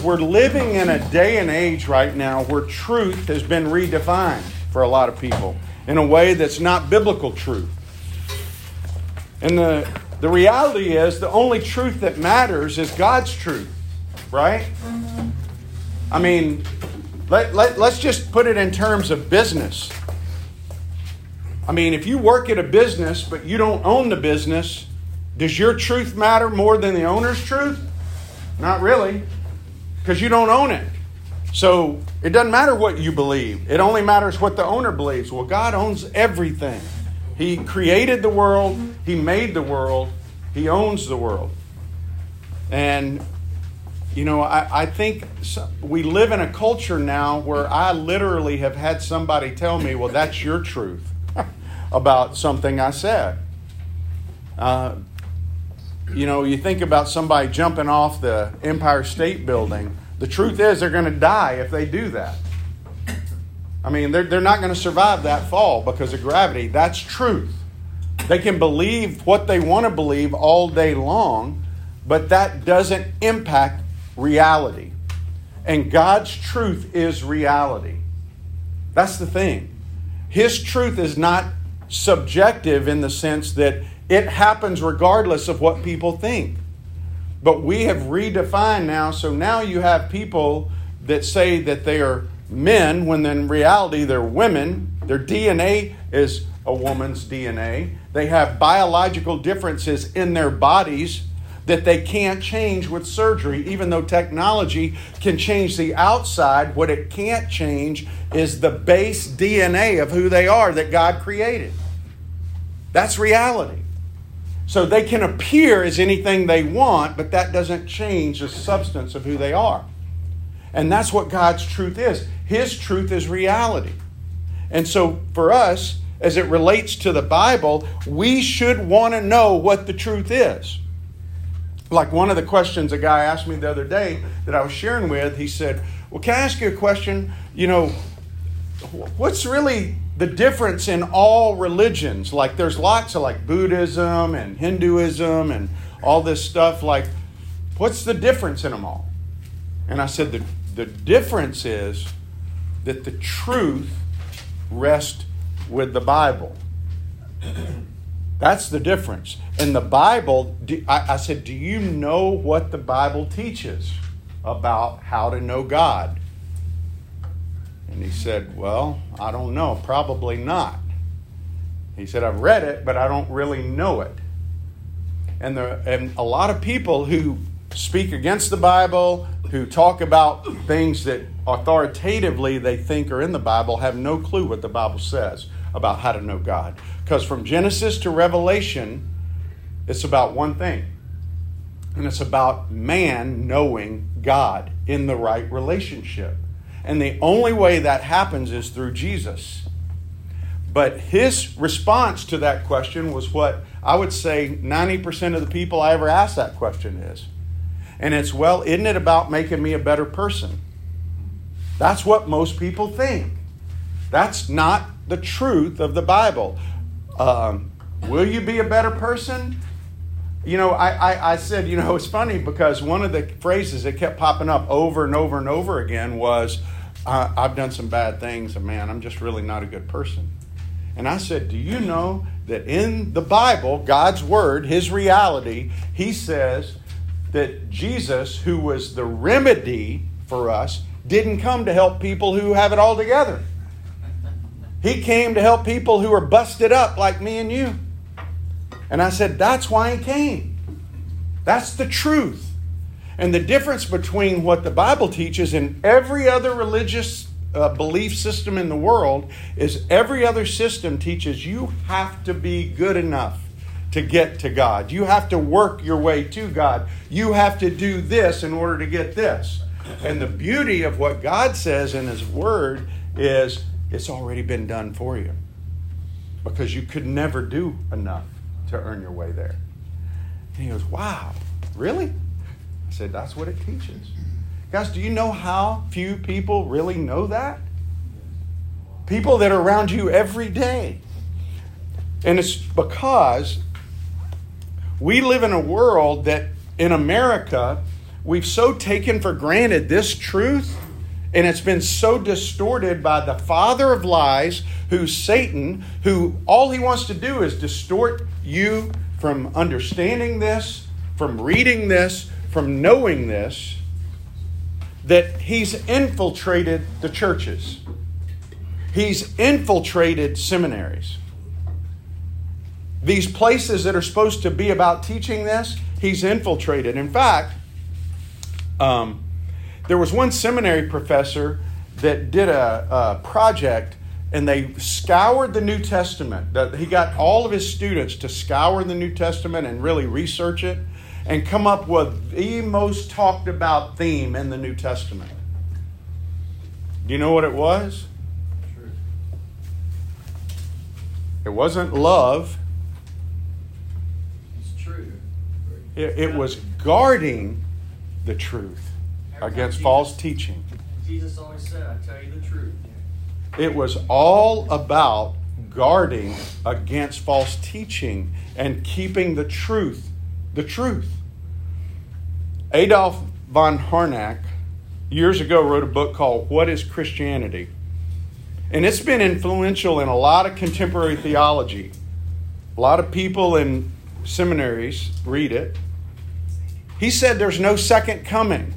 We're living in a day and age right now where truth has been redefined for a lot of people in a way that's not biblical truth. And the, the reality is the only truth that matters is God's truth, right? Mm-hmm. I mean, let, let, let's just put it in terms of business. I mean, if you work at a business but you don't own the business, does your truth matter more than the owner's truth? Not really because you don't own it. So it doesn't matter what you believe, it only matters what the owner believes. Well, God owns everything. He created the world, He made the world, He owns the world. And, you know, I, I think we live in a culture now where I literally have had somebody tell me, well, that's your truth about something I said. Uh, you know, you think about somebody jumping off the Empire State Building. The truth is, they're going to die if they do that. I mean, they're, they're not going to survive that fall because of gravity. That's truth. They can believe what they want to believe all day long, but that doesn't impact reality. And God's truth is reality. That's the thing. His truth is not subjective in the sense that it happens regardless of what people think. But we have redefined now, so now you have people that say that they are men when in reality they're women. Their DNA is a woman's DNA. They have biological differences in their bodies that they can't change with surgery, even though technology can change the outside. What it can't change is the base DNA of who they are that God created. That's reality. So they can appear as anything they want, but that doesn't change the substance of who they are. And that's what God's truth is. His truth is reality. And so for us, as it relates to the Bible, we should want to know what the truth is. Like one of the questions a guy asked me the other day that I was sharing with, he said, Well, can I ask you a question? You know, what's really the difference in all religions. Like there's lots of like Buddhism and Hinduism and all this stuff. Like, what's the difference in them all? And I said the the difference is that the truth rests with the Bible. That's the difference. In the Bible, I, I said, do you know what the Bible teaches about how to know God? And he said, Well, I don't know. Probably not. He said, I've read it, but I don't really know it. And, there, and a lot of people who speak against the Bible, who talk about things that authoritatively they think are in the Bible, have no clue what the Bible says about how to know God. Because from Genesis to Revelation, it's about one thing. And it's about man knowing God in the right relationship. And the only way that happens is through Jesus. But his response to that question was what I would say 90% of the people I ever ask that question is. And it's, well, isn't it about making me a better person? That's what most people think. That's not the truth of the Bible. Um, will you be a better person? You know, I, I, I, said, you know, it's funny because one of the phrases that kept popping up over and over and over again was, I, I've done some bad things, and man, I'm just really not a good person. And I said, Do you know that in the Bible, God's Word, His reality, He says that Jesus, who was the remedy for us, didn't come to help people who have it all together. He came to help people who are busted up like me and you. And I said, That's why He came. That's the truth. And the difference between what the Bible teaches and every other religious uh, belief system in the world is every other system teaches you have to be good enough to get to God. You have to work your way to God. You have to do this in order to get this. And the beauty of what God says in His Word is it's already been done for you because you could never do enough to earn your way there. And he goes, Wow, really? I said, That's what it teaches. Guys, do you know how few people really know that? People that are around you every day. And it's because we live in a world that in America, we've so taken for granted this truth and it's been so distorted by the father of lies, who's Satan, who all he wants to do is distort you from understanding this, from reading this, from knowing this, that he's infiltrated the churches. He's infiltrated seminaries. These places that are supposed to be about teaching this, he's infiltrated. In fact, um, there was one seminary professor that did a, a project and they scoured the New Testament. He got all of his students to scour the New Testament and really research it and come up with the most talked about theme in the New Testament. Do you know what it was? It wasn't love. It's true. It, it was guarding the truth against false teaching. Jesus always said, I tell you the truth. It was all about guarding against false teaching and keeping the truth, the truth. Adolf von Harnack years ago wrote a book called What is Christianity? And it's been influential in a lot of contemporary theology. A lot of people in seminaries read it. He said there's no second coming.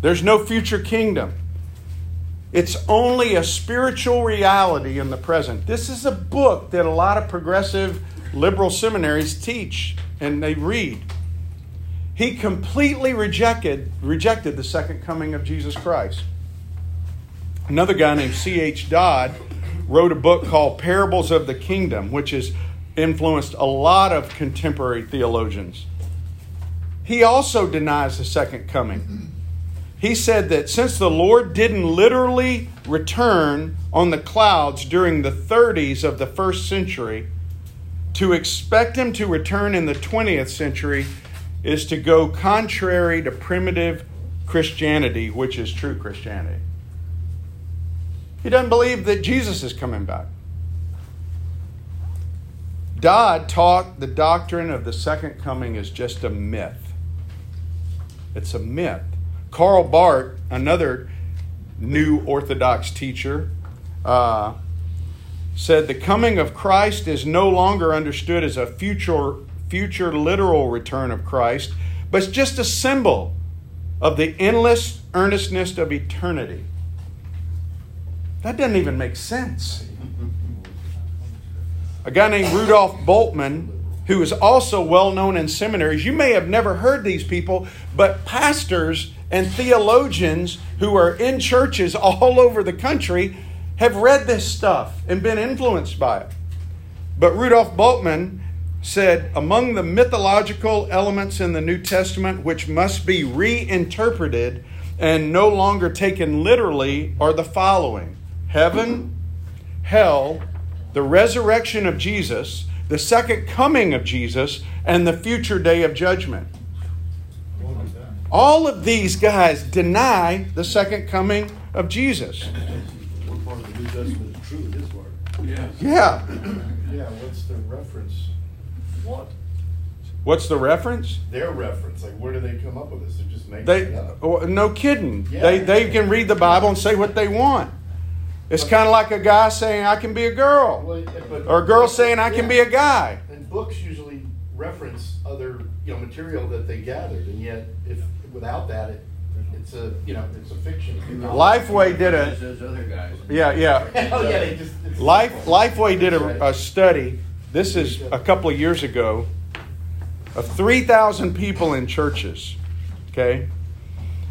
There's no future kingdom. It's only a spiritual reality in the present. This is a book that a lot of progressive liberal seminaries teach and they read. He completely rejected, rejected the second coming of Jesus Christ. Another guy named C.H. Dodd wrote a book called Parables of the Kingdom, which has influenced a lot of contemporary theologians. He also denies the second coming he said that since the Lord didn't literally return on the clouds during the 30s of the first century, to expect him to return in the 20th century is to go contrary to primitive Christianity, which is true Christianity. He doesn't believe that Jesus is coming back. Dodd taught the doctrine of the second coming is just a myth. It's a myth. Karl Barth, another new Orthodox teacher, uh, said the coming of Christ is no longer understood as a future, future literal return of Christ, but it's just a symbol of the endless earnestness of eternity. That doesn't even make sense. A guy named Rudolf Bultmann, who is also well known in seminaries, you may have never heard these people, but pastors and theologians who are in churches all over the country have read this stuff and been influenced by it. But Rudolf Bultmann said among the mythological elements in the New Testament which must be reinterpreted and no longer taken literally are the following heaven, hell, the resurrection of Jesus, the second coming of Jesus, and the future day of judgment. All of these guys deny the second coming of Jesus. One part of the New Testament is true, his word. Yeah. Yeah. Yeah, what's the reference? What? What's the reference? Their reference, like where do they come up with this? They're just making They, it up. oh, no kidding. Yeah. They, they can read the Bible and say what they want. It's kind of like a guy saying, I can be a girl, Well, but- or a girl saying, I can be a guy. And books usually reference other, you know, material that they gathered, and yet if, without that, it, it's a, you know, it's a fiction. Lifeway did a, Those other guys. yeah, yeah. Oh, yeah, they just. Life, Lifeway did a, a study, this is a couple of years ago, of 3,000 people in churches, okay?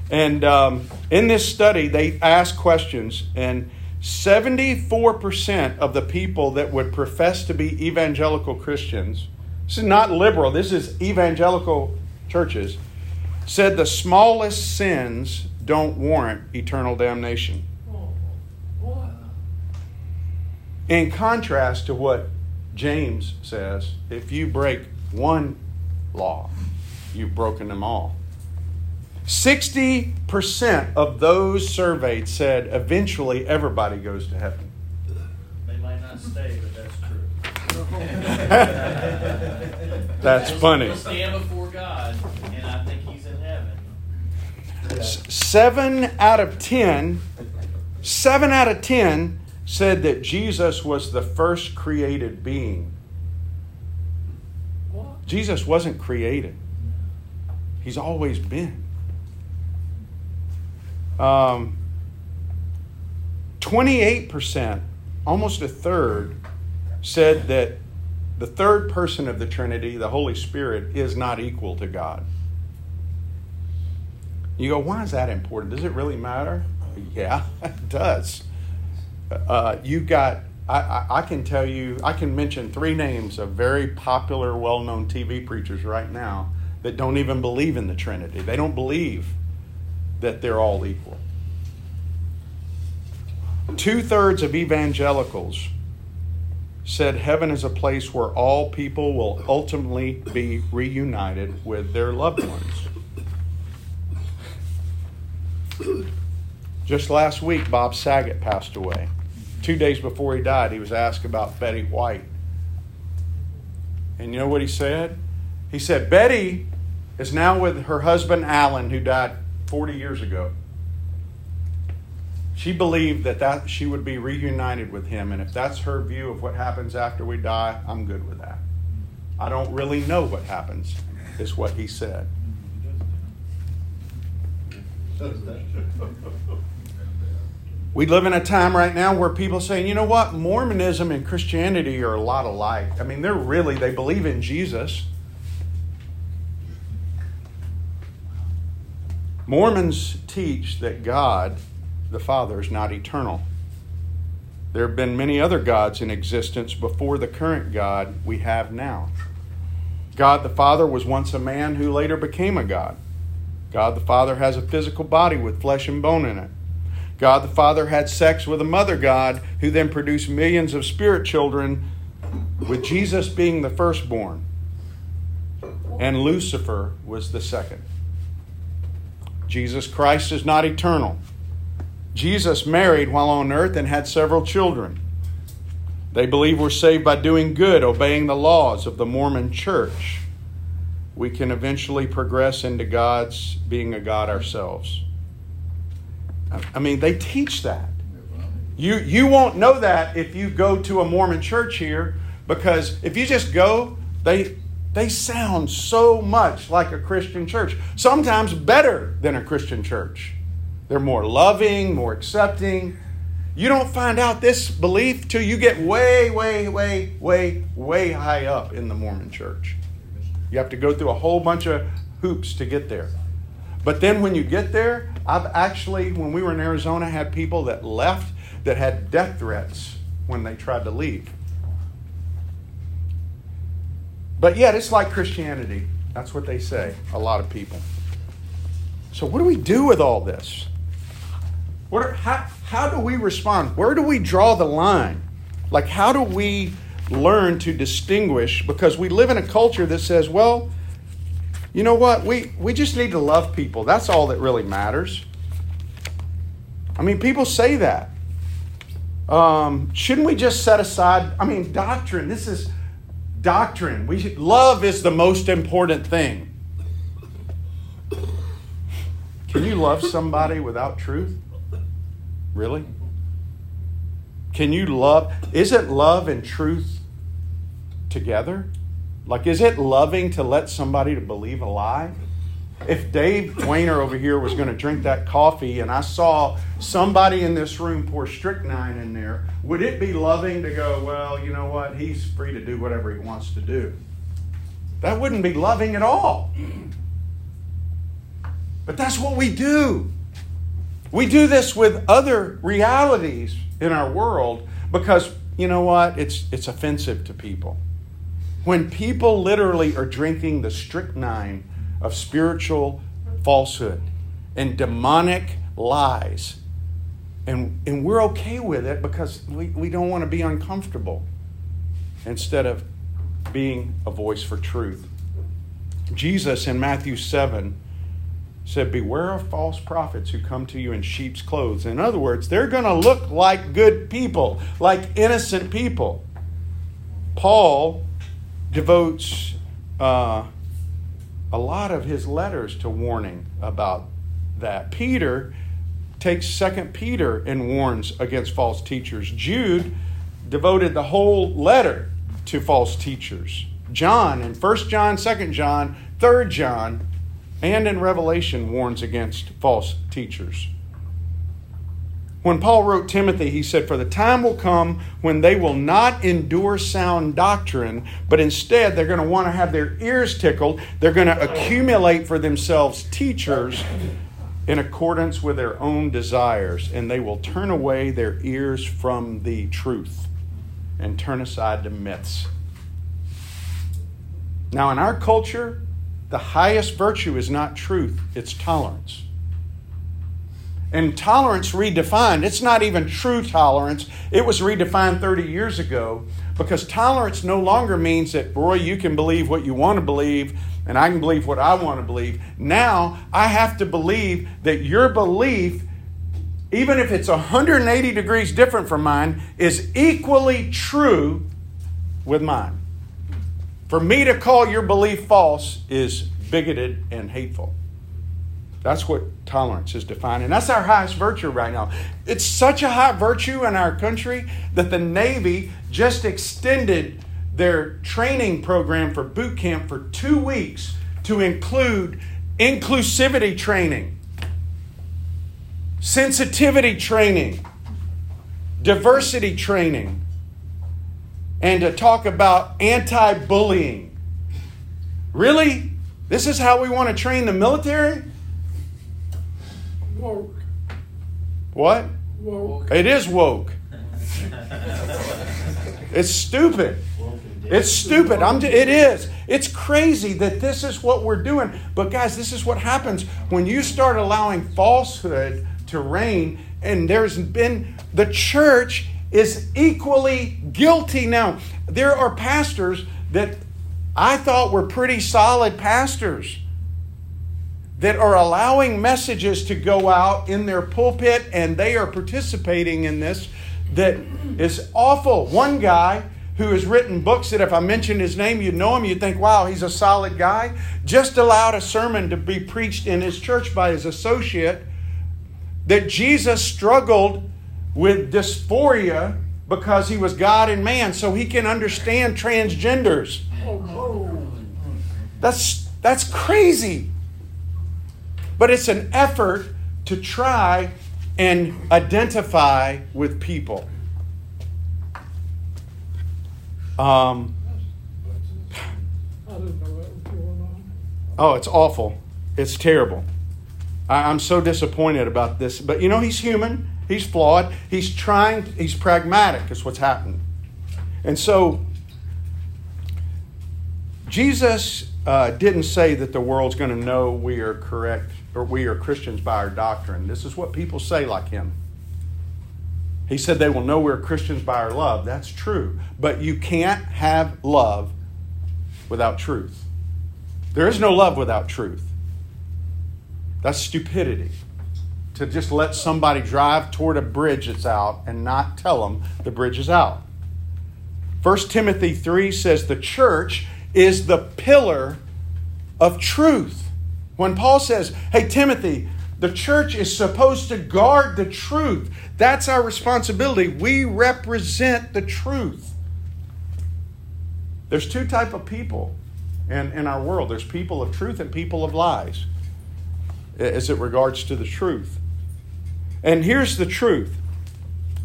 And um, in this study, they asked questions, and 74% of the people that would profess to be evangelical Christians, this is not liberal, this is evangelical churches, said the smallest sins don't warrant eternal damnation. In contrast to what James says, if you break one law, you've broken them all. 60% of those surveyed said eventually everybody goes to heaven. They might not stay, but that's true. That's funny. Stand before God, and I think he's in heaven. seven out of ten, seven out of ten said that Jesus was the first created being. Jesus wasn't created. He's always been. Um, 28%, almost a third, said that the third person of the Trinity, the Holy Spirit, is not equal to God. You go, why is that important? Does it really matter? Yeah, it does. Uh, you got, I, I, I, can tell you, I can mention three names of very popular, well known TV preachers right now that don't even believe in the Trinity. They don't believe that they're all equal. Two thirds of evangelicals said heaven is a place where all people will ultimately be reunited with their loved ones. Just last week, Bob Saget passed away. Two days before he died, he was asked about Betty White. And you know what he said? He said, Betty is now with her husband Alan, who died 40 years ago. She believed that, that she would be reunited with him, and if that's her view of what happens after we die, I'm good with that. I don't really know what happens, is what he said. We live in a time right now where people saying, you know what, Mormonism and Christianity are a lot alike. I mean, they're really, they believe in Jesus. Mormons teach that God, the Father, is not eternal. There have been many other gods in existence before the current God we have now. God the Father was once a man who later became a God. God the Father has a physical body with flesh and bone in it. God the Father had sex with a mother God who then produced millions of spirit children, with Jesus being the firstborn. And Lucifer was the second. Jesus Christ is not eternal. Jesus married while on earth and had several children. They believe we're saved by doing good, obeying the laws of the Mormon church. We can eventually progress into God's being a God ourselves. I mean, they teach that. You, you won't know that if you go to a Mormon church here because if you just go, they, they sound so much like a Christian church, sometimes better than a Christian church. They're more loving, more accepting. You don't find out this belief till you get way, way, way, way, way high up in the Mormon church. You have to go through a whole bunch of hoops to get there. But then when you get there, I've actually, when we were in Arizona, had people that left that had death threats when they tried to leave. But yet, it's like Christianity. That's what they say, a lot of people. So, what do we do with all this? What are, how, how do we respond? Where do we draw the line? Like, how do we learn to distinguish? Because we live in a culture that says, well, you know what? We, we just need to love people. That's all that really matters. I mean, people say that. Um, shouldn't we just set aside? I mean, doctrine. This is doctrine. We love is the most important thing. Can you love somebody without truth? Really? Can you love? Isn't love and truth together? Like, is it loving to let somebody to believe a lie? If Dave Dwayner over here was going to drink that coffee and I saw somebody in this room pour strychnine in there, would it be loving to go, well, you know what? He's free to do whatever he wants to do? That wouldn't be loving at all. But that's what we do. We do this with other realities in our world because, you know what? It's, it's offensive to people. When people literally are drinking the strychnine of spiritual falsehood and demonic lies. And, and we're okay with it because we, we don't want to be uncomfortable instead of being a voice for truth. Jesus in Matthew 7 said, Beware of false prophets who come to you in sheep's clothes. In other words, they're going to look like good people, like innocent people. Paul devotes uh, a lot of his letters to warning about that. Peter takes Second Peter and warns against false teachers. Jude devoted the whole letter to false teachers. John in 1 John, 2 John, 3 John, and in Revelation warns against false teachers. When Paul wrote Timothy, he said, For the time will come when they will not endure sound doctrine, but instead they're going to want to have their ears tickled. They're going to accumulate for themselves teachers in accordance with their own desires, and they will turn away their ears from the truth and turn aside to myths. Now, in our culture, the highest virtue is not truth, it's tolerance. And tolerance redefined, it's not even true tolerance. It was redefined 30 years ago because tolerance no longer means that, boy, you can believe what you want to believe and I can believe what I want to believe. Now I have to believe that your belief, even if it's 180 degrees different from mine, is equally true with mine. For me to call your belief false is bigoted and hateful. That's what tolerance is defined. And that's our highest virtue right now. It's such a high virtue in our country that the Navy just extended their training program for boot camp for two weeks to include inclusivity training, sensitivity training, diversity training, and to talk about anti bullying. Really? This is how we want to train the military? Woke. What? Woke. It is woke. It's stupid. It's stupid. I'm, it is. It's crazy that this is what we're doing. But, guys, this is what happens when you start allowing falsehood to reign. And there's been, the church is equally guilty now. There are pastors that I thought were pretty solid pastors that are allowing messages to go out in their pulpit and they are participating in this that is awful. One guy who has written books that if I mentioned his name, you'd know him, you'd think, wow, he's a solid guy, just allowed a sermon to be preached in his church by his associate that Jesus struggled with dysphoria because he was God and man, so he can understand transgenders. Oh, that's, that's crazy. But it's an effort to try and identify with people. Um, oh, it's awful. It's terrible. I, I'm so disappointed about this. But you know, he's human. He's flawed. He's trying. He's pragmatic. Is what's happened. And so, Jesus uh, didn't say that the world's going to know we are correct or we are Christians by our doctrine. This is what people say like him. He said they will know we're Christians by our love. That's true. But you can't have love without truth. There is no love without truth. That's stupidity. To just let somebody drive toward a bridge that's out and not tell them the bridge is out. 1 Timothy 3 says the church is the pillar of truth. When Paul says, Hey, Timothy, the church is supposed to guard the truth. That's our responsibility. We represent the truth. There's two type of people in, in our world. There's people of truth and people of lies as it regards to the truth. And here's the truth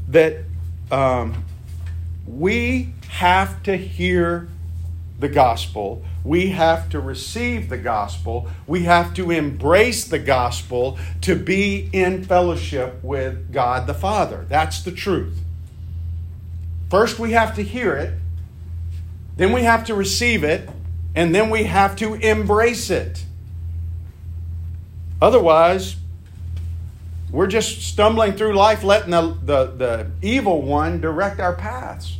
that um, we have to hear the gospel. We have to receive the gospel. We have to embrace the gospel to be in fellowship with God the Father. That's the truth. First, we have to hear it, then, we have to receive it, and then we have to embrace it. Otherwise, we're just stumbling through life letting the, the, the evil one direct our paths.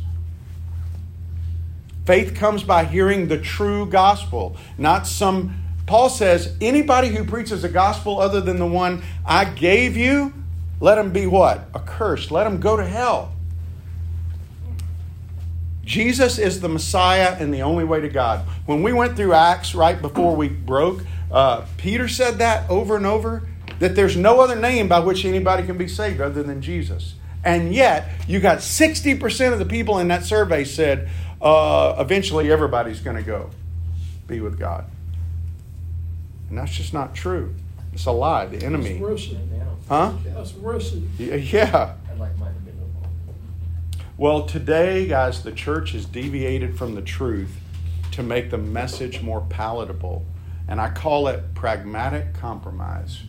Faith comes by hearing the true gospel, not some. Paul says, anybody who preaches a gospel other than the one I gave you, let him be what? Accursed. Let him go to hell. Jesus is the Messiah and the only way to God. When we went through Acts right before we broke, uh, Peter said that over and over that there's no other name by which anybody can be saved other than Jesus. And yet, you got 60% of the people in that survey said, uh, eventually everybody's going to go be with God. And that's just not true. It's a lie, the enemy. Huh? That's worship. Yeah. I'd like mine to be a little more. Well, today, guys, the church has deviated from the truth to make the message more palatable. And I call it pragmatic compromise.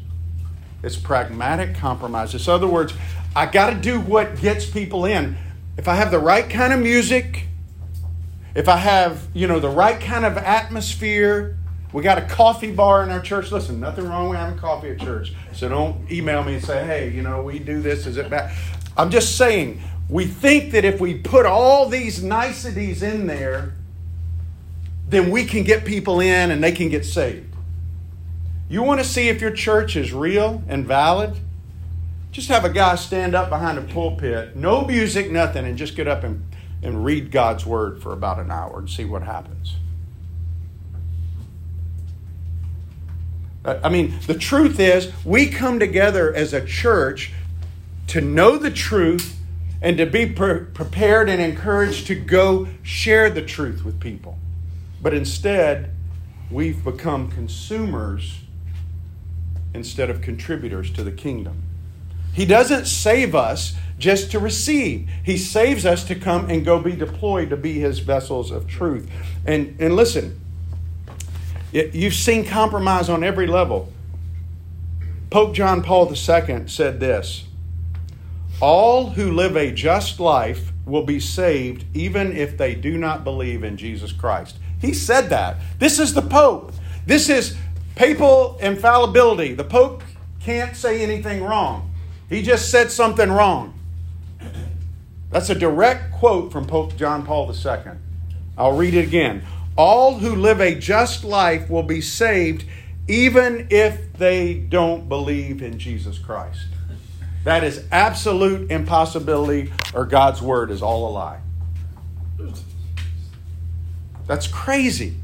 It's pragmatic compromise. In other words, I got to do what gets people in. If I have the right kind of music, if I have, you know, the right kind of atmosphere, we got a coffee bar in our church. Listen, nothing wrong with having coffee at church. So don't email me and say, hey, you know, we do this. Is it bad? I'm just saying, we think that if we put all these niceties in there, then we can get people in and they can get saved. You want to see if your church is real and valid? Just have a guy stand up behind a pulpit, no music, nothing, and just get up and, and read God's word for about an hour and see what happens. I mean, the truth is, we come together as a church to know the truth and to be pre- prepared and encouraged to go share the truth with people. But instead, we've become consumers instead of contributors to the kingdom. He doesn't save us just to receive. He saves us to come and go be deployed to be his vessels of truth. And and listen, you've seen compromise on every level. Pope John Paul II said this All who live a just life will be saved even if they do not believe in Jesus Christ. He said that. This is the Pope. This is papal infallibility. The Pope can't say anything wrong. He just said something wrong. That's a direct quote from Pope John Paul II. I'll read it again. All who live a just life will be saved even if they don't believe in Jesus Christ. That is absolute impossibility, or God's word is all a lie. That's crazy.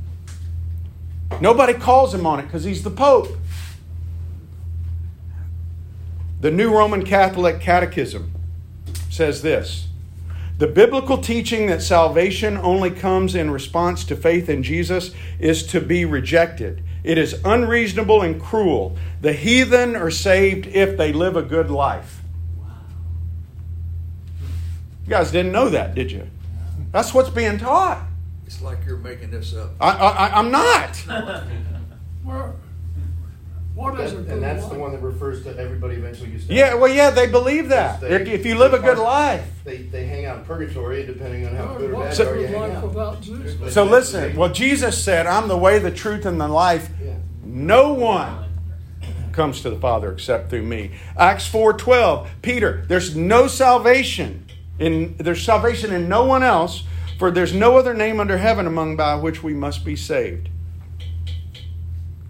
Nobody calls him on it because he's the Pope. The New Roman Catholic Catechism says this The biblical teaching that salvation only comes in response to faith in Jesus is to be rejected. It is unreasonable and cruel. The heathen are saved if they live a good life. You guys didn't know that, did you? That's what's being taught. It's like you're making this up. I, I, I'm not. Where, what is And it? and that's the one that refers to everybody eventually gets. to Yeah, well, yeah, they believe that. They- If, if you live a good life. They, they hang out in purgatory depending on how good or bad So- are. You the hang life out. without Jesus? So listen, well, Jesus said, I'm the way, the truth, and the life. Yeah. No one comes to the Father except through me. Acts 4:12, Peter, there's no salvation in there's salvation in no one else, for there's no other name under heaven among by which we must be saved.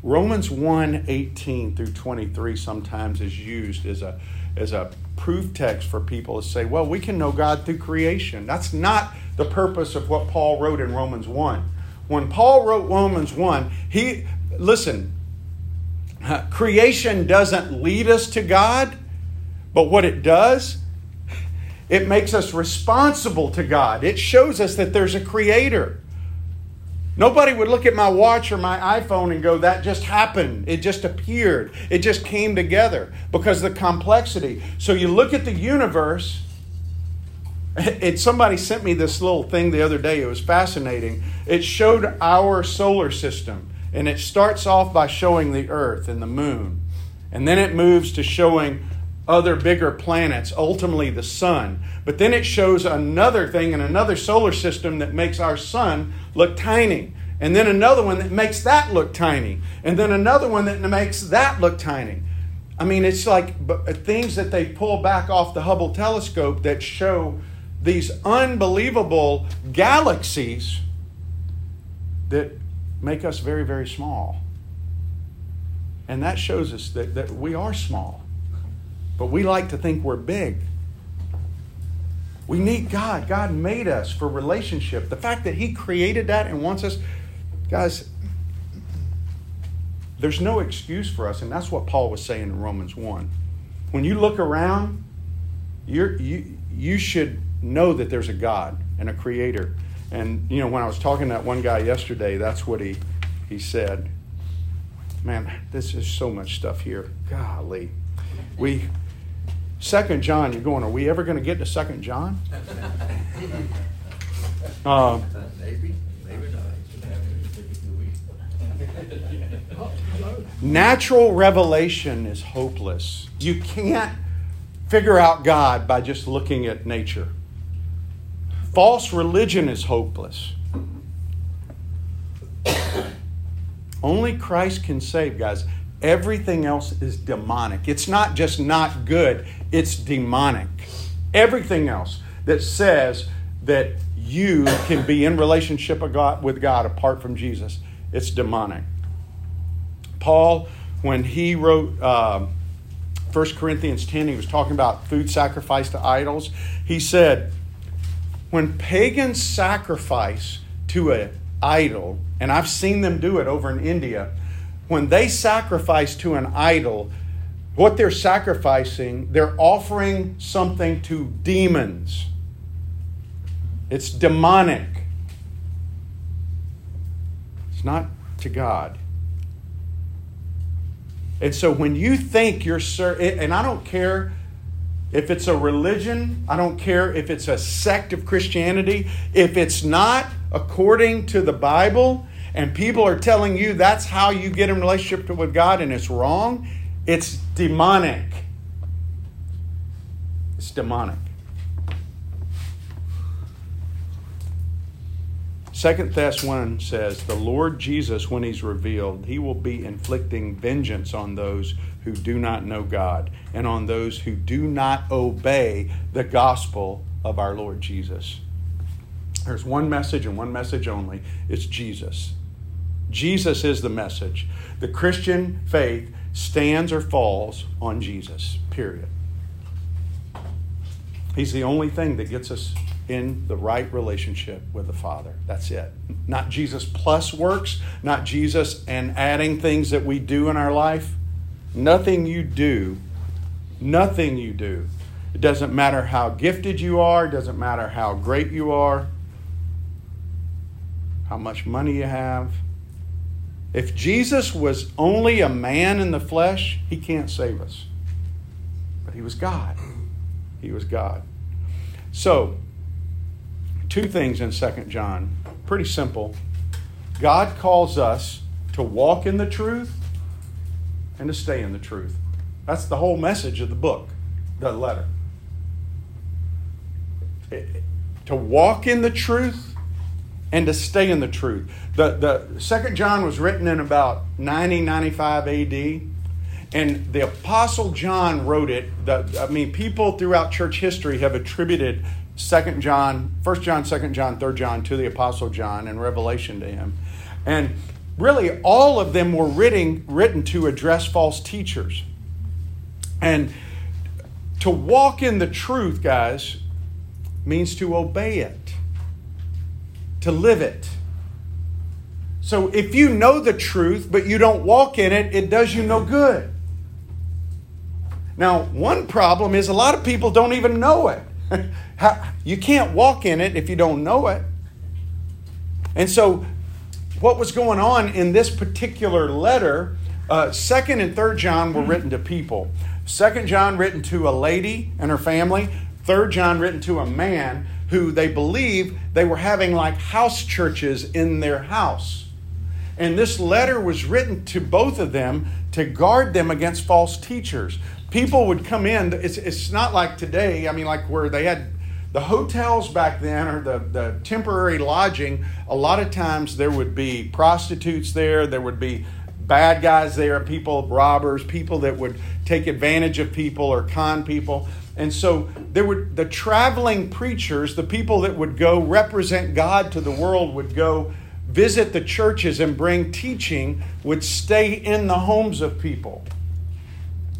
Romans 1, 18 through 23 sometimes is used as a as a proof text for people to say, well, we can know God through creation. That's not the purpose of what Paul wrote in Romans 1. When Paul wrote Romans 1, he listen, creation doesn't lead us to God, but what it does, it makes us responsible to God. It shows us that there's a creator. Nobody would look at my watch or my iPhone and go, that just happened. It just appeared. It just came together because the complexity. So you look at the universe. It, somebody sent me this little thing the other day. It was fascinating. It showed our solar system, and it starts off by showing the Earth and the Moon, and then it moves to showing other bigger planets, ultimately the Sun. But then it shows another thing in another solar system that makes our Sun look tiny, and then another one that makes that look tiny, and then another one that makes that look tiny. I mean, it's like b- uh, things that they pull back off the Hubble telescope that show these unbelievable galaxies that make us very, very small. And that shows us that, that we are small. But we like to think we're big. We need God. God made us for relationship. The fact that He created that and wants us, guys, there's no excuse for us, and that's what Paul was saying in Romans 1. When you look around, you're, you, you should know that there's a God and a creator. And, you know, when I was talking to that one guy yesterday, that's what he, he said. Man, this is so much stuff here. Golly. We, Second John, you're going, are we ever going to get to Second John? Uh, Maybe, maybe not. Natural revelation is hopeless. You can't figure out God by just looking at nature. False religion is hopeless. Only Christ can save, guys. Everything else is demonic. It's not just not good, it's demonic. Everything else that says that you can be in relationship with God, apart from Jesus, it's demonic. Paul, when he wrote uh, 1 Corinthians 10, he was talking about food sacrifice to idols. He said, when pagans sacrifice to an idol, and I've seen them do it over in India, when they sacrifice to an idol, what they're sacrificing, they're offering something to demons. It's demonic. It's not to God. And so when you think you're certain, and I don't care if it's a religion, I don't care if it's a sect of Christianity, if it's not according to the Bible, and people are telling you that's how you get in relationship with God and it's wrong, it's demonic. It's demonic. Second Thess 1 says, The Lord Jesus, when he's revealed, he will be inflicting vengeance on those who do not know God and on those who do not obey the gospel of our Lord Jesus. There's one message and one message only it's Jesus. Jesus is the message. The Christian faith stands or falls on Jesus, period. He's the only thing that gets us in the right relationship with the Father. That's it. Not Jesus plus works, not Jesus and adding things that we do in our life. Nothing you do, nothing you do. It doesn't matter how gifted you are, it doesn't matter how great you are, how much money you have. If Jesus was only a man in the flesh, he can't save us. But he was God. He was God. So, two things in Second John. Pretty simple. God calls us to walk in the truth and to stay in the truth. That's the whole message of the book, the letter. to walk in the truth and to stay in the truth. The, the second John was written in about 90, 95 AD. And the Apostle John wrote it. The, I mean, people throughout church history have attributed Second John, First John, Second John, Third John to the Apostle John and Revelation to him. And really, all of them were written, written to address false teachers. And to walk in the truth, guys, means to obey it, to live it. So if you know the truth, but you don't walk in it, it does you no good. Now, one problem is a lot of people don't even know it. you can't walk in it if you don't know it. And so, what was going on in this particular letter? Uh, second and third John were written to people. Second John written to a lady and her family. Third John written to a man who they believe they were having like house churches in their house. And this letter was written to both of them to guard them against false teachers. People would come in, it's, it's not like today, I mean, like where they had the hotels back then or the, the temporary lodging, a lot of times there would be prostitutes there, there would be bad guys there, people, robbers, people that would take advantage of people or con people. And so there would the traveling preachers, the people that would go represent God to the world would go visit the churches and bring teaching would stay in the homes of people.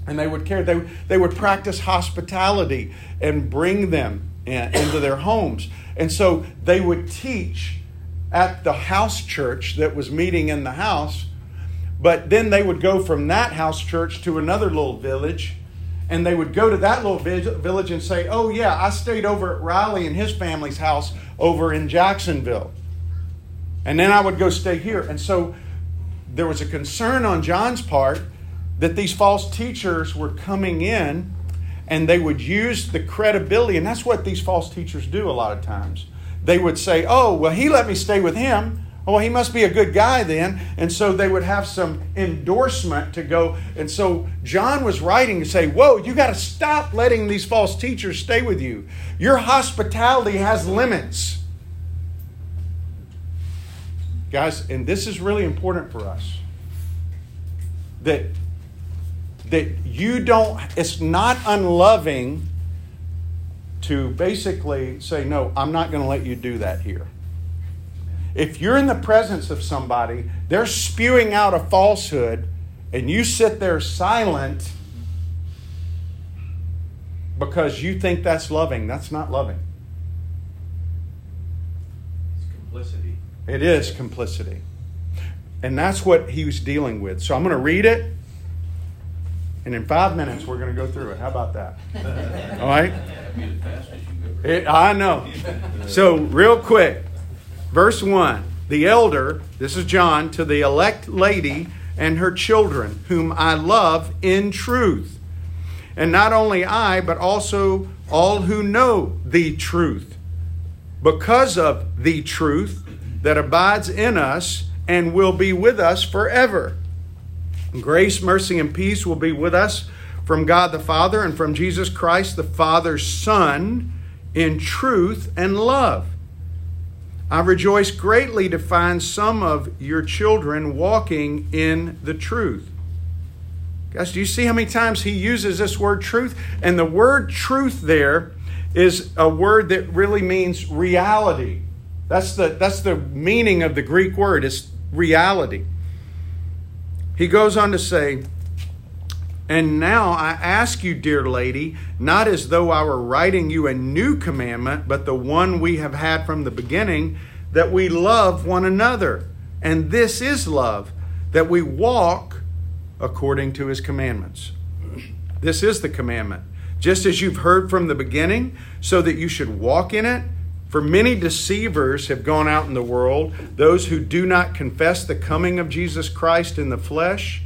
And they would care they, they would practice hospitality and bring them in, into their homes. And so they would teach at the house church that was meeting in the house but then they would go from that house church to another little village and they would go to that little village and say, Oh, yeah, I stayed over at Riley and his family's house over in Jacksonville. And then I would go stay here. And so there was a concern on John's part that these false teachers were coming in and they would use the credibility, and that's what these false teachers do a lot of times. They would say, Oh, well, he let me stay with him. Oh, he must be a good guy then. And so they would have some endorsement to go. And so John was writing to say, Whoa, you got to stop letting these false teachers stay with you. Your hospitality has limits. Guys, and this is really important for us that that you don't it's not unloving to basically say no i'm not going to let you do that here if you're in the presence of somebody they're spewing out a falsehood and you sit there silent because you think that's loving that's not loving it's complicity it is complicity and that's what he was dealing with so i'm going to read it and in five minutes, we're going to go through it. How about that? All right? It, I know. So, real quick, verse 1 The elder, this is John, to the elect lady and her children, whom I love in truth. And not only I, but also all who know the truth. Because of the truth that abides in us and will be with us forever. Grace, mercy, and peace will be with us from God the Father and from Jesus Christ, the Father's Son, in truth and love. I rejoice greatly to find some of your children walking in the truth. Guys, do you see how many times he uses this word truth? And the word truth there is a word that really means reality. That's the, that's the meaning of the Greek word, it's reality. He goes on to say, And now I ask you, dear lady, not as though I were writing you a new commandment, but the one we have had from the beginning, that we love one another. And this is love, that we walk according to his commandments. This is the commandment. Just as you've heard from the beginning, so that you should walk in it. For many deceivers have gone out in the world, those who do not confess the coming of Jesus Christ in the flesh.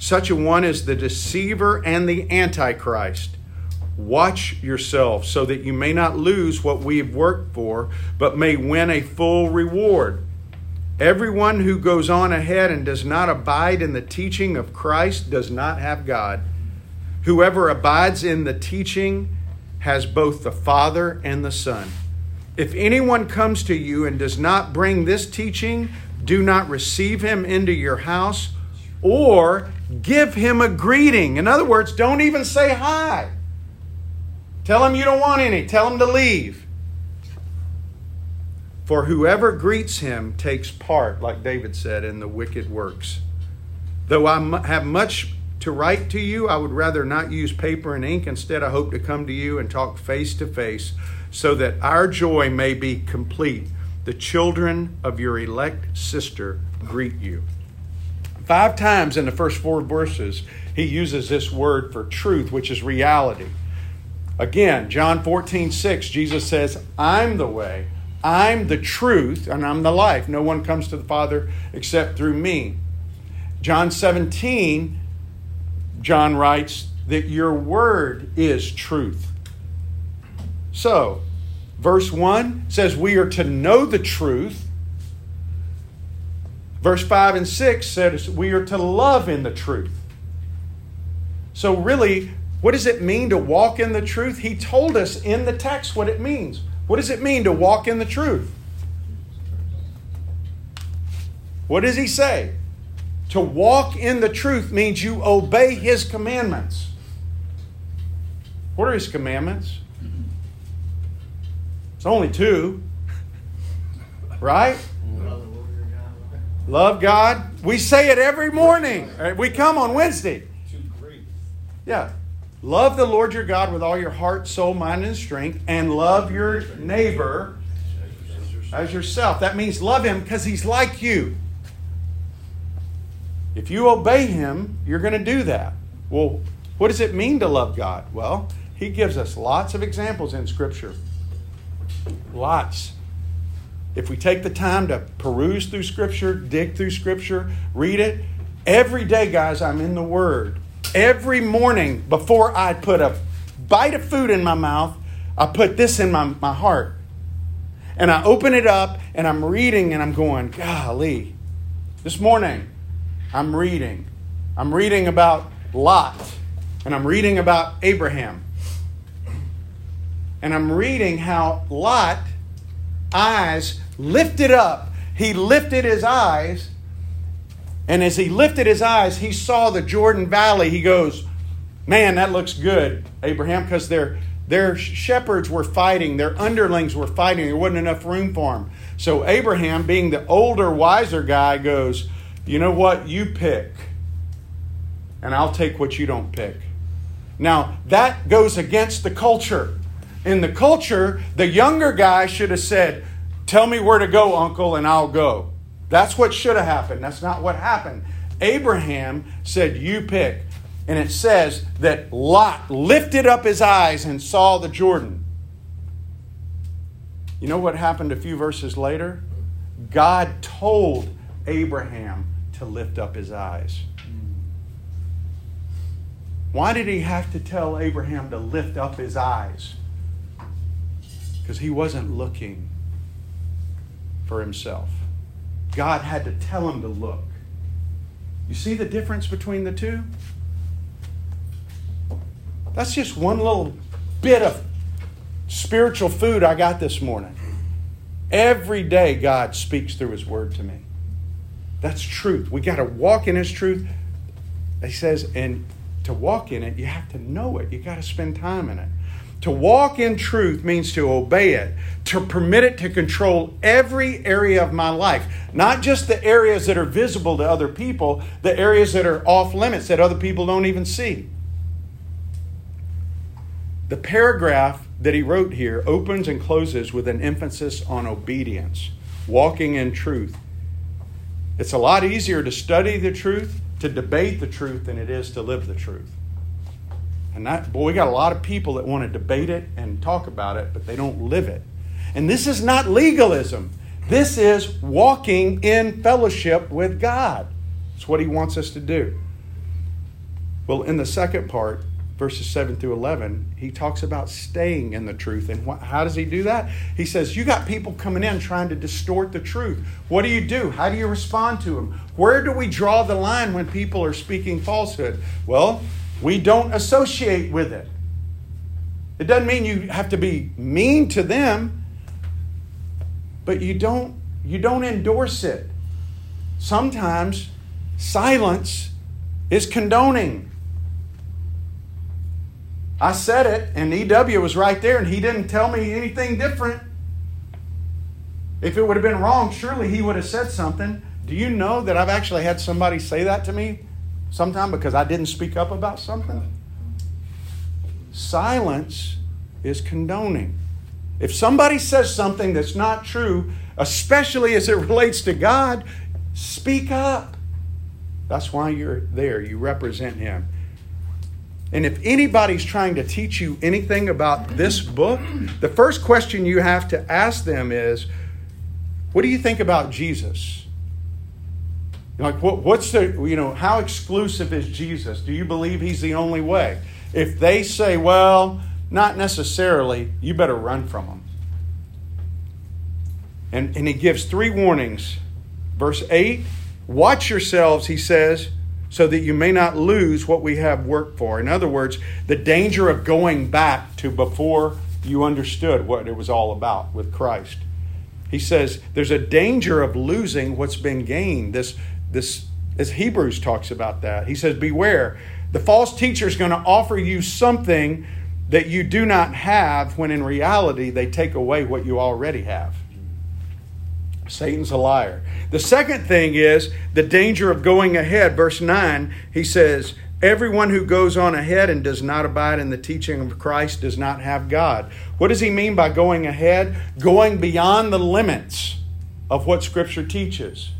Such a one is the deceiver and the antichrist. Watch yourself so that you may not lose what we have worked for, but may win a full reward. Everyone who goes on ahead and does not abide in the teaching of Christ does not have God. Whoever abides in the teaching has both the Father and the Son. If anyone comes to you and does not bring this teaching, do not receive him into your house or give him a greeting. In other words, don't even say hi. Tell him you don't want any, tell him to leave. For whoever greets him takes part, like David said, in the wicked works. Though I have much to write to you, I would rather not use paper and ink. Instead, I hope to come to you and talk face to face so that our joy may be complete. The children of your elect sister greet you. Five times in the first four verses, he uses this word for truth, which is reality. Again, John 14, 6, Jesus says, I'm the way, I'm the truth, and I'm the life. No one comes to the Father except through me. John 17, John writes that your word is truth. So, verse 1 says we are to know the truth. Verse 5 and 6 says we are to love in the truth. So, really, what does it mean to walk in the truth? He told us in the text what it means. What does it mean to walk in the truth? What does he say? To walk in the truth means you obey his commandments. What are his commandments? It's only two. Right? Love God. We say it every morning. Uh, we come on Wednesday. Yeah. Love the Lord your God with all your heart, soul, mind, and strength, and love your neighbor as yourself. That means love him because he's like you. If you obey him, you're going to do that. Well, what does it mean to love God? Well, he gives us lots of examples in Scripture. Lots. If we take the time to peruse through Scripture, dig through Scripture, read it, every day, guys, I'm in the Word. Every morning before I put a bite of food in my mouth, I put this in my, my heart. And I open it up and I'm reading and I'm going, golly. This morning, I'm reading. I'm reading about Lot and I'm reading about Abraham. And I'm reading how Lot eyes lifted up. He lifted his eyes and as he lifted his eyes, he saw the Jordan Valley. He goes, Man, that looks good, Abraham, because their, their shepherds were fighting, their underlings were fighting. There wasn't enough room for them. So Abraham, being the older, wiser guy, goes, You know what? You pick, and I'll take what you don't pick. Now, that goes against the culture. In the culture, the younger guy should have said, Tell me where to go, uncle, and I'll go. That's what should have happened. That's not what happened. Abraham said, You pick. And it says that Lot lifted up his eyes and saw the Jordan. You know what happened a few verses later? God told Abraham to lift up his eyes. Why did he have to tell Abraham to lift up his eyes? Because he wasn't looking for himself. God had to tell him to look. You see the difference between the two? That's just one little bit of spiritual food I got this morning. Every day, God speaks through His Word to me. That's truth. We got to walk in His truth. He says, and to walk in it, you have to know it. You got to spend time in it. To walk in truth means to obey it, to permit it to control every area of my life, not just the areas that are visible to other people, the areas that are off limits that other people don't even see. The paragraph that he wrote here opens and closes with an emphasis on obedience, walking in truth. It's a lot easier to study the truth, to debate the truth, than it is to live the truth. And that, boy, we got a lot of people that want to debate it and talk about it, but they don't live it. And this is not legalism. This is walking in fellowship with God. It's what He wants us to do. Well, in the second part, verses 7 through 11, he talks about staying in the truth. And wh- how does he do that? He says, You got people coming in trying to distort the truth. What do you do? How do you respond to them? Where do we draw the line when people are speaking falsehood? Well, we don't associate with it. It doesn't mean you have to be mean to them, but you don't you don't endorse it. Sometimes silence is condoning. I said it, and EW was right there, and he didn't tell me anything different. If it would have been wrong, surely he would have said something. Do you know that I've actually had somebody say that to me sometime because I didn't speak up about something? Silence is condoning. If somebody says something that's not true, especially as it relates to God, speak up. That's why you're there. You represent Him. And if anybody's trying to teach you anything about this book, the first question you have to ask them is, What do you think about Jesus? Like, what, what's the, you know, how exclusive is Jesus? Do you believe he's the only way? If they say, well, not necessarily, you better run from them. And, and he gives three warnings. Verse 8 Watch yourselves, he says, so that you may not lose what we have worked for. In other words, the danger of going back to before you understood what it was all about with Christ. He says there's a danger of losing what's been gained. This, this, as Hebrews talks about that. He says, Beware, the false teacher is going to offer you something that you do not have when in reality they take away what you already have. Satan's a liar. The second thing is the danger of going ahead. Verse 9, he says, Everyone who goes on ahead and does not abide in the teaching of Christ does not have God. What does he mean by going ahead? Going beyond the limits of what Scripture teaches.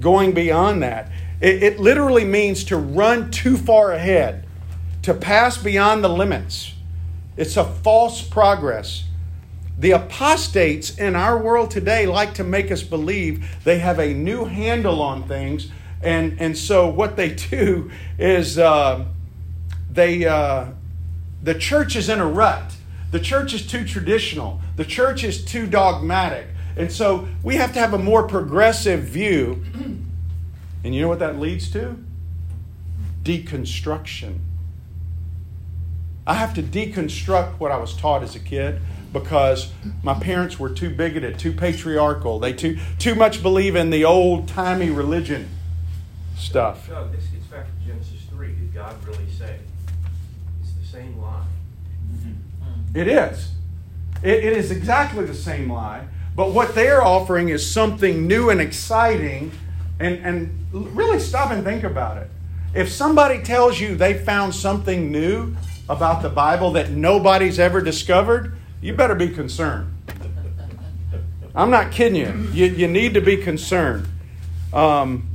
Going beyond that. It, it literally means to run too far ahead, to pass beyond the limits. It's a false progress. The apostates in our world today like to make us believe they have a new handle on things. And, and so what they do is uh, they, uh, the church is in a rut. The church is too traditional. The church is too dogmatic. And so we have to have a more progressive view. And you know what that leads to? Deconstruction. I have to deconstruct what I was taught as a kid because my parents were too bigoted, too patriarchal. They too too much believe in the old timey religion stuff. No, this gets back to Genesis 3. Did God really say? It's the same lie. It is. It, it is exactly the same lie. But what they're offering is something new and exciting. And, and really stop and think about it. If somebody tells you they found something new about the Bible that nobody's ever discovered, you better be concerned. I'm not kidding you. You, you need to be concerned. Um,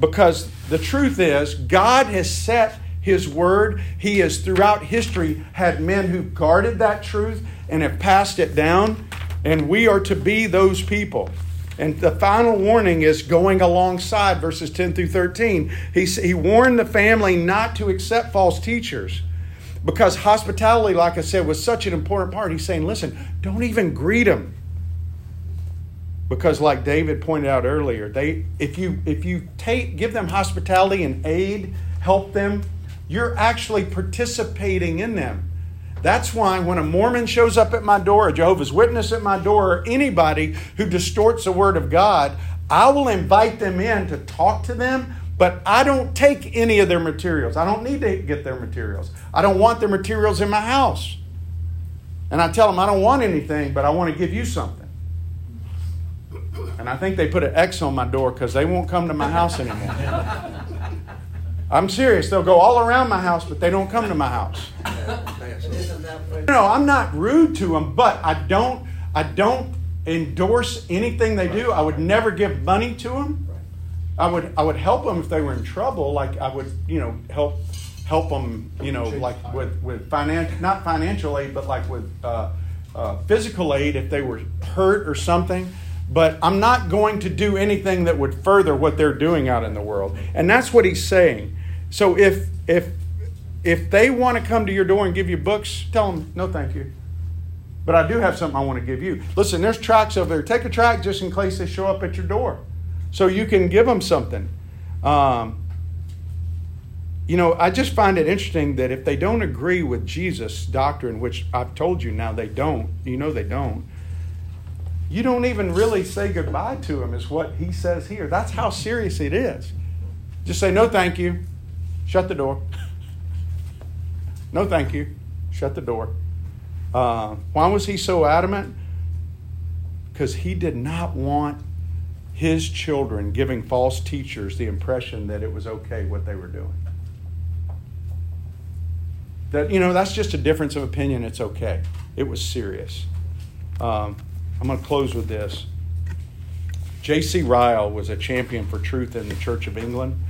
because the truth is, God has set His word. He has, throughout history, had men who guarded that truth and have passed it down. And we are to be those people. And the final warning is going alongside verses 10 through 13. He, he warned the family not to accept false teachers because hospitality, like I said, was such an important part. He's saying, listen, don't even greet them. Because, like David pointed out earlier, they if you if you take give them hospitality and aid, help them, you're actually participating in them. That's why when a Mormon shows up at my door, a Jehovah's Witness at my door, or anybody who distorts the Word of God, I will invite them in to talk to them, but I don't take any of their materials. I don't need to get their materials. I don't want their materials in my house. And I tell them, I don't want anything, but I want to give you something. And I think they put an X on my door because they won't come to my house anymore. I'm serious. They'll go all around my house, but they don't come to my house. No, I'm not rude to them, but I don't I don't endorse anything they do. I would never give money to them. I would I would help them if they were in trouble. Like I would you know help help them you know like with with financial not financial aid, but like with uh, uh, physical aid if they were hurt or something. But I'm not going to do anything that would further what they're doing out in the world, and that's what he's saying. So if if if they want to come to your door and give you books, tell them no, thank you. But I do have something I want to give you. Listen, there's tracks over there. Take a track just in case they show up at your door, so you can give them something. Um, you know, I just find it interesting that if they don't agree with Jesus' doctrine, which I've told you now they don't, you know they don't, you don't even really say goodbye to them, is what he says here. That's how serious it is. Just say, no, thank you. Shut the door. no, thank you. Shut the door. Uh, why was he so adamant? Because he did not want his children giving false teachers the impression that it was okay what they were doing. That, you know, that's just a difference of opinion. It's okay. It was serious. Um, I'm going to close with this. J.C. Ryle was a champion for truth in the Church of England.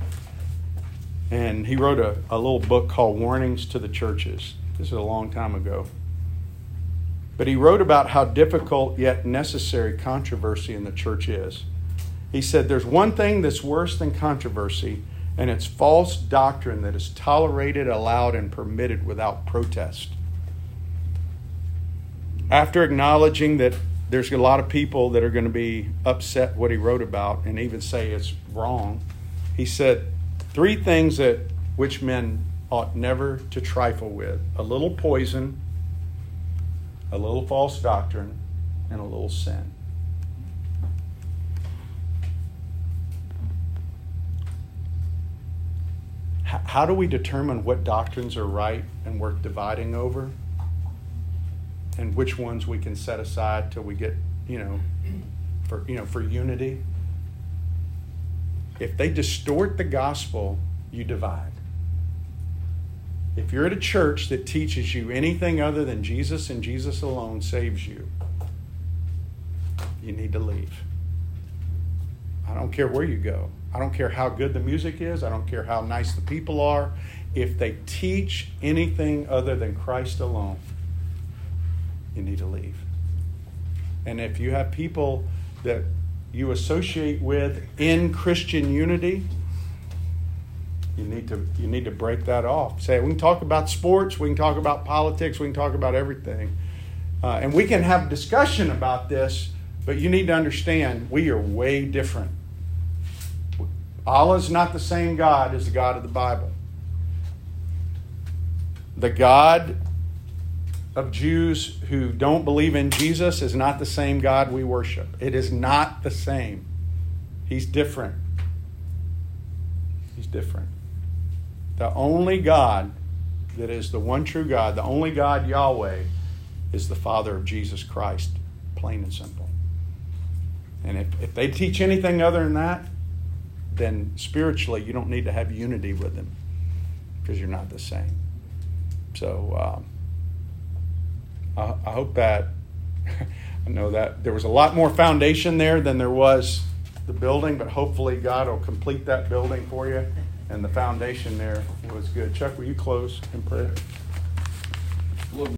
And he wrote a, a little book called Warnings to the Churches. This is a long time ago. But he wrote about how difficult yet necessary controversy in the church is. He said, There's one thing that's worse than controversy, and it's false doctrine that is tolerated, allowed, and permitted without protest. After acknowledging that there's a lot of people that are going to be upset what he wrote about and even say it's wrong, he said three things that which men ought never to trifle with a little poison, a little false doctrine, and a little sin. how do we determine what doctrines are right and worth dividing over and which ones we can set aside till we get you know for you know for unity if they distort the gospel you divide if you're at a church that teaches you anything other than jesus and jesus alone saves you you need to leave I don't care where you go. I don't care how good the music is. I don't care how nice the people are. If they teach anything other than Christ alone, you need to leave. And if you have people that you associate with in Christian unity, you need to you need to break that off. Say we can talk about sports, we can talk about politics, we can talk about everything, uh, and we can have discussion about this. But you need to understand we are way different. Allah is not the same God as the God of the Bible. The God of Jews who don't believe in Jesus is not the same God we worship. It is not the same. He's different. He's different. The only God that is the one true God, the only God, Yahweh, is the Father of Jesus Christ, plain and simple. And if, if they teach anything other than that, then spiritually you don't need to have unity with them because you're not the same. So um, I, I hope that I know that there was a lot more foundation there than there was the building, but hopefully God will complete that building for you. And the foundation there was good. Chuck, will you close in prayer?